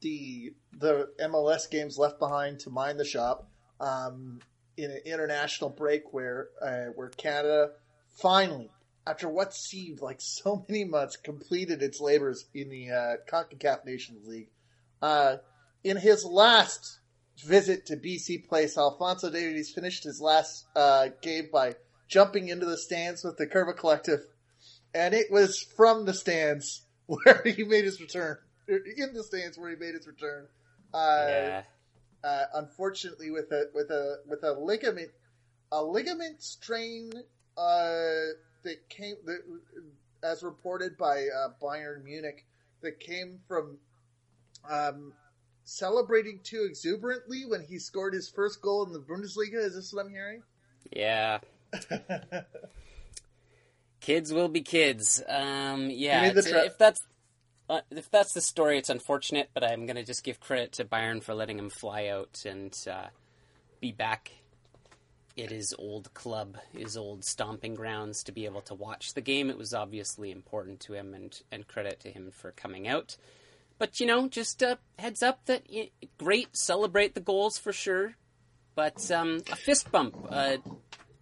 the the MLS games left behind to mind the shop um, in an international break where uh, where Canada finally, after what seemed like so many months, completed its labors in the uh, Concacaf Nations League. Uh, in his last visit to BC Place, Alfonso Davies finished his last uh, game by jumping into the stands with the Curva Collective, and it was from the stands where he made his return in the stands where he made his return. Uh, yeah. uh, unfortunately, with a with a with a ligament a ligament strain uh, that came that, as reported by uh, Bayern Munich that came from um, celebrating too exuberantly when he scored his first goal in the Bundesliga. Is this what I'm hearing? Yeah. kids will be kids. Um, yeah, You made the it's- tra- if that's uh, if that's the story, it's unfortunate. But I'm gonna just give credit to Bayern for letting him fly out and uh, be back at his old club, his old stomping grounds, to be able to watch the game. It was obviously important to him, and and credit to him for coming out. But you know, just uh, heads up that y great, celebrate the goals for sure. But um, a fist bump, a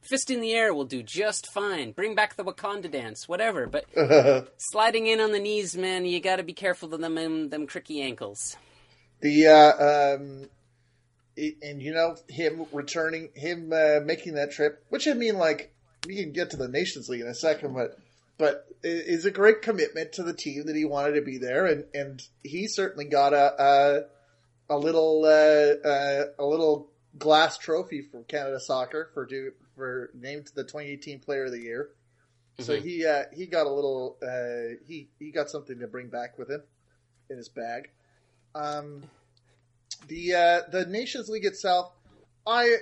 fist in the air will do just fine. Bring back the Wakanda dance, whatever. But sliding in on the knees, man, you got to be careful of them um, them cricky ankles. The uh, um, it- and you know him returning, him uh, making that trip, which I mean, like we can get to the Nations League in a second, but but is a great commitment to the team that he wanted to be there, and and he certainly got a a, a little uh, uh, a little glass trophy from Canada Soccer for do for named the 2018 Player of the Year. So Mhm. he uh, he got a little uh, he he got something to bring back with him in his bag. Um, the uh, the Nations League itself, I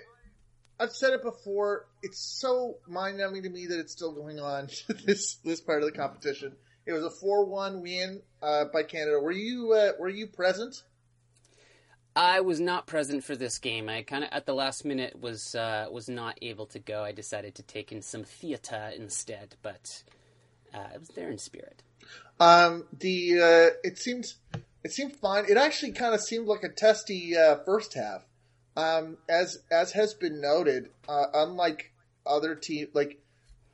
I've said it before. It's so mind numbing to me that it's still going on this this part of the competition. It was a four one win uh, by Canada. Were you uh, were you present? I was not present for this game. I kind of at the last minute was uh, was not able to go. I decided to take in some theater instead, but uh, I was there in spirit. Um, the uh, it seemed it seemed fine. It actually kind of seemed like a testy uh, first half. Um, as as has been noted, uh, unlike other teams, like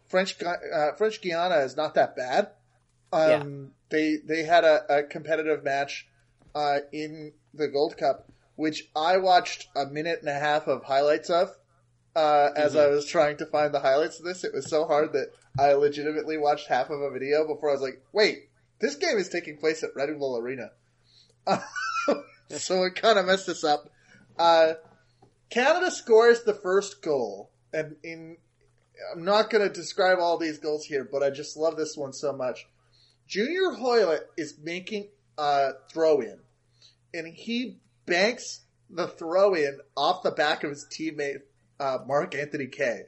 French uh, French Guiana is not that bad. Um, They they had a, a competitive match uh, in the Gold Cup, which I watched a minute and a half of highlights of. Uh, as I was trying to find the highlights of this, it was so hard that I legitimately watched half of a video before I was like, "Wait, this game is taking place at Red Bull Arena." so it kind of messed us up. Canada scores the first goal, and in I'm not going to describe all these goals here, but I just love this one so much. Junior Hoilett is making a throw in, and he banks the throw in off the back of his teammate uh, Mark Anthony Kaye.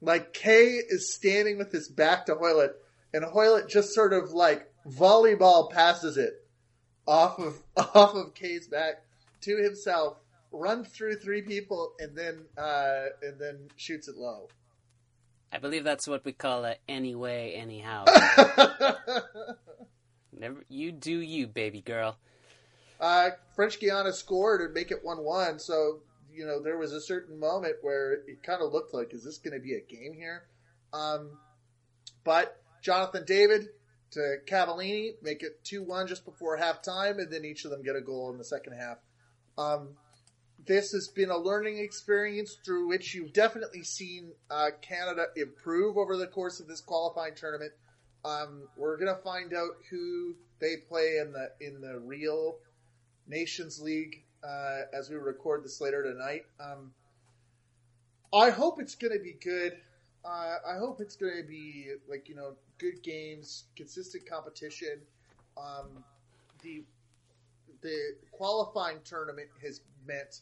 Like Kaye is standing with his back to Hoilett, and Hoilett just sort of like volleyball passes it off of off of Kaye's back to himself, runs through three people, and then uh, and then shoots it low. I believe that's what we call a anyway, anyhow. Never, you do you, baby girl. uh, French Guiana scored and make it one one. So you know there was a certain moment where it kind of looked like, is this going to be a game here? Um, but Jonathan David to Cavallini make it two one just before halftime, and then each of them get a goal in the second half. Um, this has been a learning experience through which you've definitely seen uh, Canada improve over the course of this qualifying tournament. Um, we're gonna find out who they play in the in the real Nations League uh, as we record this later tonight. Um, I hope it's gonna be good. Uh, I hope it's gonna be like you know good games, consistent competition. Um, the the qualifying tournament has meant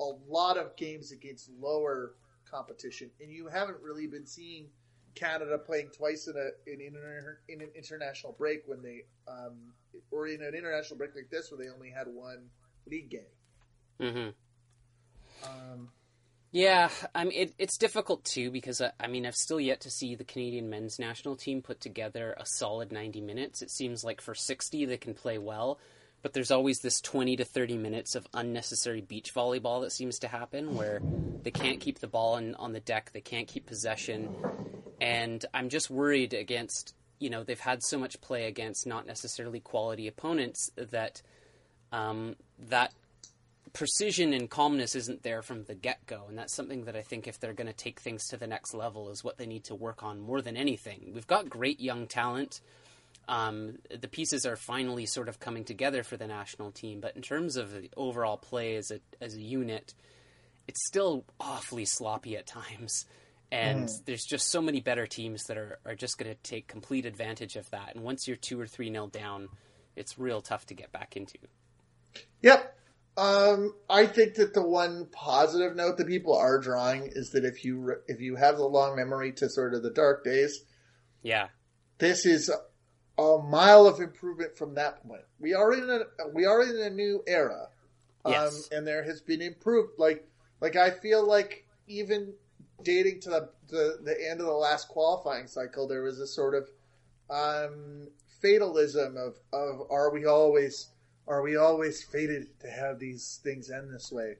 a lot of games against lower competition, and you haven't really been seeing Canada playing twice in a in, inter, in an international break when they um, or in an international break like this where they only had one league game. hmm Um, Yeah, I mean it, it's difficult too because uh, I mean I've still yet to see the Canadian men's national team put together a solid ninety minutes. It seems like for sixty they can play well, but there's always this twenty to thirty minutes of unnecessary beach volleyball that seems to happen where they can't keep the ball in, on the deck, they can't keep possession, and I'm just worried against you know they've had so much play against not necessarily quality opponents that um, that precision and calmness isn't there from the get go, and that's something that I think if they're going to take things to the next level is what they need to work on more than anything. We've got great young talent. Um, the pieces are finally sort of coming together for the national team, but in terms of the overall play as a as a unit, it's still awfully sloppy at times. And mm. there's just so many better teams that are, are just going to take complete advantage of that. And once you're two or three nil down, it's real tough to get back into. Yep. Um, I think that the one positive note that people are drawing is that if you if you have the long memory to sort of the dark days, yeah, this is a mile of improvement from that point. We are in a we are in a new era, um, yes. and there has been improved. Like like I feel like even dating to the, the, the end of the last qualifying cycle, there was a sort of um, fatalism of of are we always are we always fated to have these things end this way?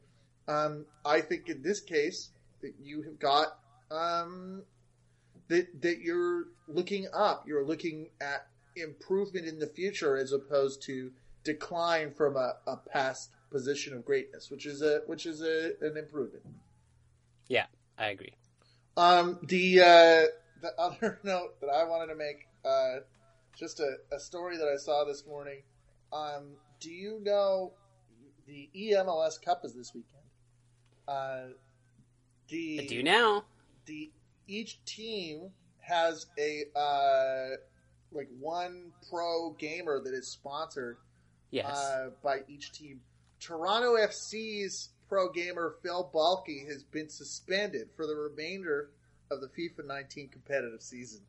Um, I think in this case that you have got um, that that you're looking up. You're looking at improvement in the future as opposed to decline from a, a past position of greatness, which is a which is a, an improvement. Yeah, I agree. Um, the uh, the other note that I wanted to make, uh, just a, a story that I saw this morning. Um, do you know the EMLS Cup is this weekend? Uh, the I do now. The each team has a uh, like one pro gamer that is sponsored yes. uh, by each team. Toronto FC's pro gamer Phil Balky has been suspended for the remainder of the FIFA 19 competitive season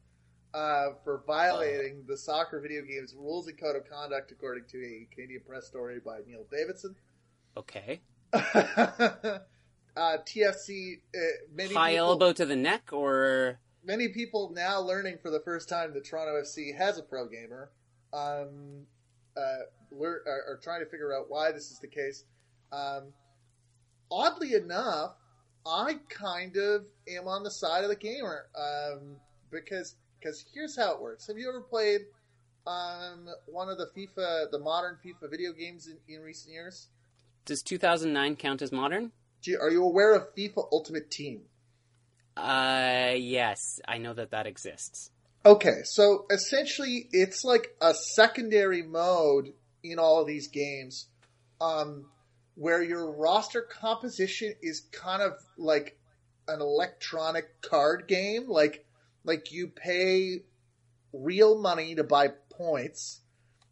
uh, for violating the soccer video game's rules and code of conduct, according to a Canadian press story by Neil Davidson. Okay. uh, TFC, uh, many high people, elbow to the neck, or many people now learning for the first time that Toronto FC has a pro gamer. Um, uh, are, are, trying to figure out why this is the case. Um, oddly enough, I kind of am on the side of the gamer um, because because here's how it works. Have you ever played um, one of the FIFA, the modern FIFA video games in, in recent years? Does 2009 count as modern? You, are you aware of FIFA Ultimate Team? Uh, yes, I know that that exists. Okay, so essentially, it's like a secondary mode in all of these games, um, where your roster composition is kind of like an electronic card game. Like, like you pay real money to buy points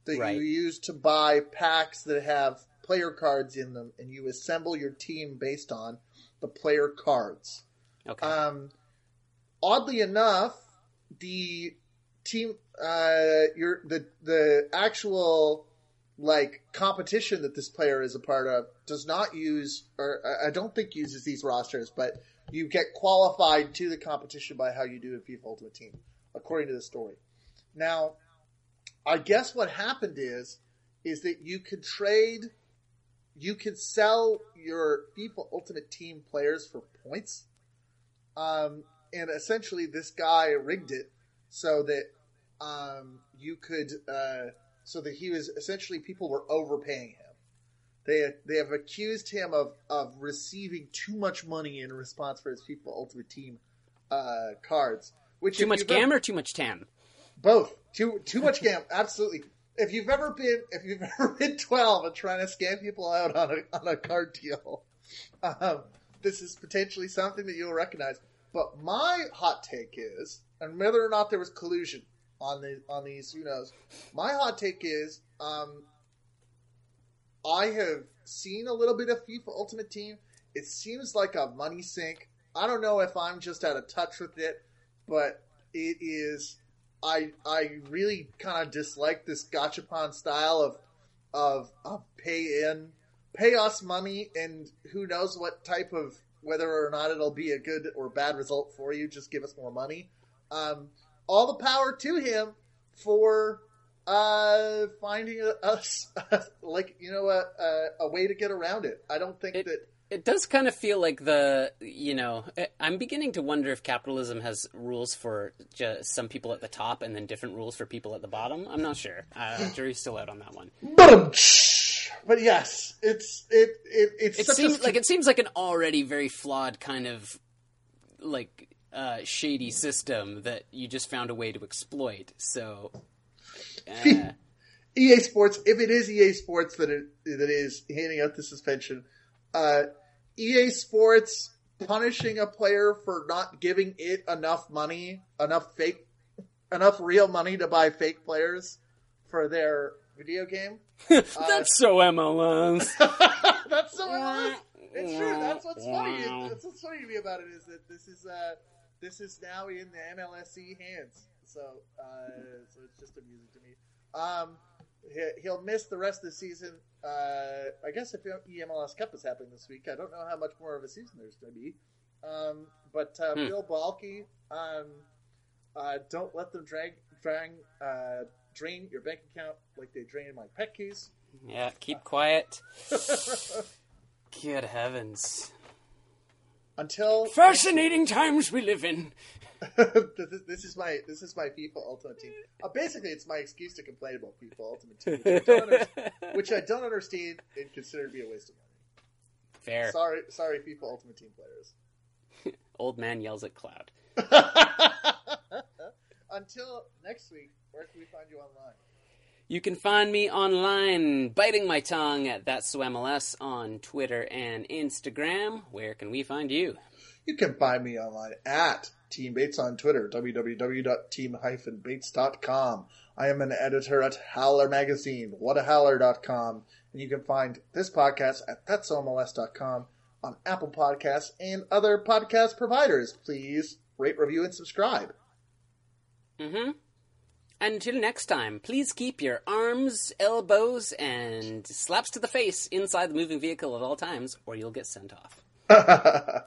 that right. you use to buy packs that have player cards in them, and you assemble your team based on the player cards. Okay. Um, oddly enough, the team, uh, your the the actual like competition that this player is a part of does not use, or I don't think uses these rosters, but you get qualified to the competition by how you do in FIFA Ultimate Team, according to the story. Now, I guess what happened is, is that you could trade, you could sell your FIFA Ultimate Team players for points. Um, and essentially this guy rigged it so that, um, you could, uh, so that he was essentially people were overpaying him. They they have accused him of of receiving too much money in response for his FIFA Ultimate Team uh, cards. Which too much gam ever, or too much tam? Both. Too too much gam. Absolutely. If you've ever been if you've ever been twelve and trying to scam people out on a on a card deal, um, this is potentially something that you'll recognize. But my hot take is, and whether or not there was collusion on the on these, who knows? My hot take is, um, I have seen a little bit of FIFA Ultimate Team. It seems like a money sink. I don't know if I'm just out of touch with it, but it is. I I really kind of dislike this gachapon style of of of pay in, pay us money, and who knows what type of whether or not it'll be a good or bad result for you. Just give us more money. Um, all the power to him for uh, finding a, a, like you know a, a, a way to get around it. I don't think it, that it does kind of feel like the you know I'm beginning to wonder if capitalism has rules for just some people at the top and then different rules for people at the bottom. I'm not sure. Uh, jury's still out on that one. But yes, it's it it it's it seems a... like it seems like an already very flawed kind of like uh, shady system that you just found a way to exploit. So Uh, EA Sports, if it is EA Sports that it, that is handing out the suspension, uh, EA Sports punishing a player for not giving it enough money, enough fake, enough real money to buy fake players for their video game. that's so MLS. That's so MLS. It's true. That's what's funny. That's what's funny to me about it is that this is uh, this is now in the MLSE hands. So uh, so it's just amusing to me. Um, he- he'll miss the rest of the season. Uh, I guess if EMLS Cup is happening this week, I don't know how much more of a season there's going to be. Um, but uh, Hmm. Bill Balky, um, uh, don't let them drag, drag, uh, drain your bank account like they drained my pet keys. yeah, keep quiet. Good heavens. Until Fascinating times we live in. this, this is my this is my FIFA Ultimate Team. Uh, basically, it's my excuse to complain about FIFA Ultimate Team, which I don't, under- which I don't understand and consider to be a waste of money. Fair. Sorry, sorry, FIFA Ultimate Team players. Old man yells at cloud. Until next week, where can we find you online? You can find me online, biting my tongue at That's So MLS on Twitter and Instagram. Where can we find you? You can find me online at Team Bates on Twitter, www.team-bates.com. I am an editor at Howler Magazine, whatahowler.com, and you can find this podcast at thatssomls.com on Apple Podcasts and other podcast providers. Please rate, review, and subscribe. Mm-hmm. Until next time, please keep your arms, elbows, and slaps to the face inside the moving vehicle at all times, or you'll get sent off.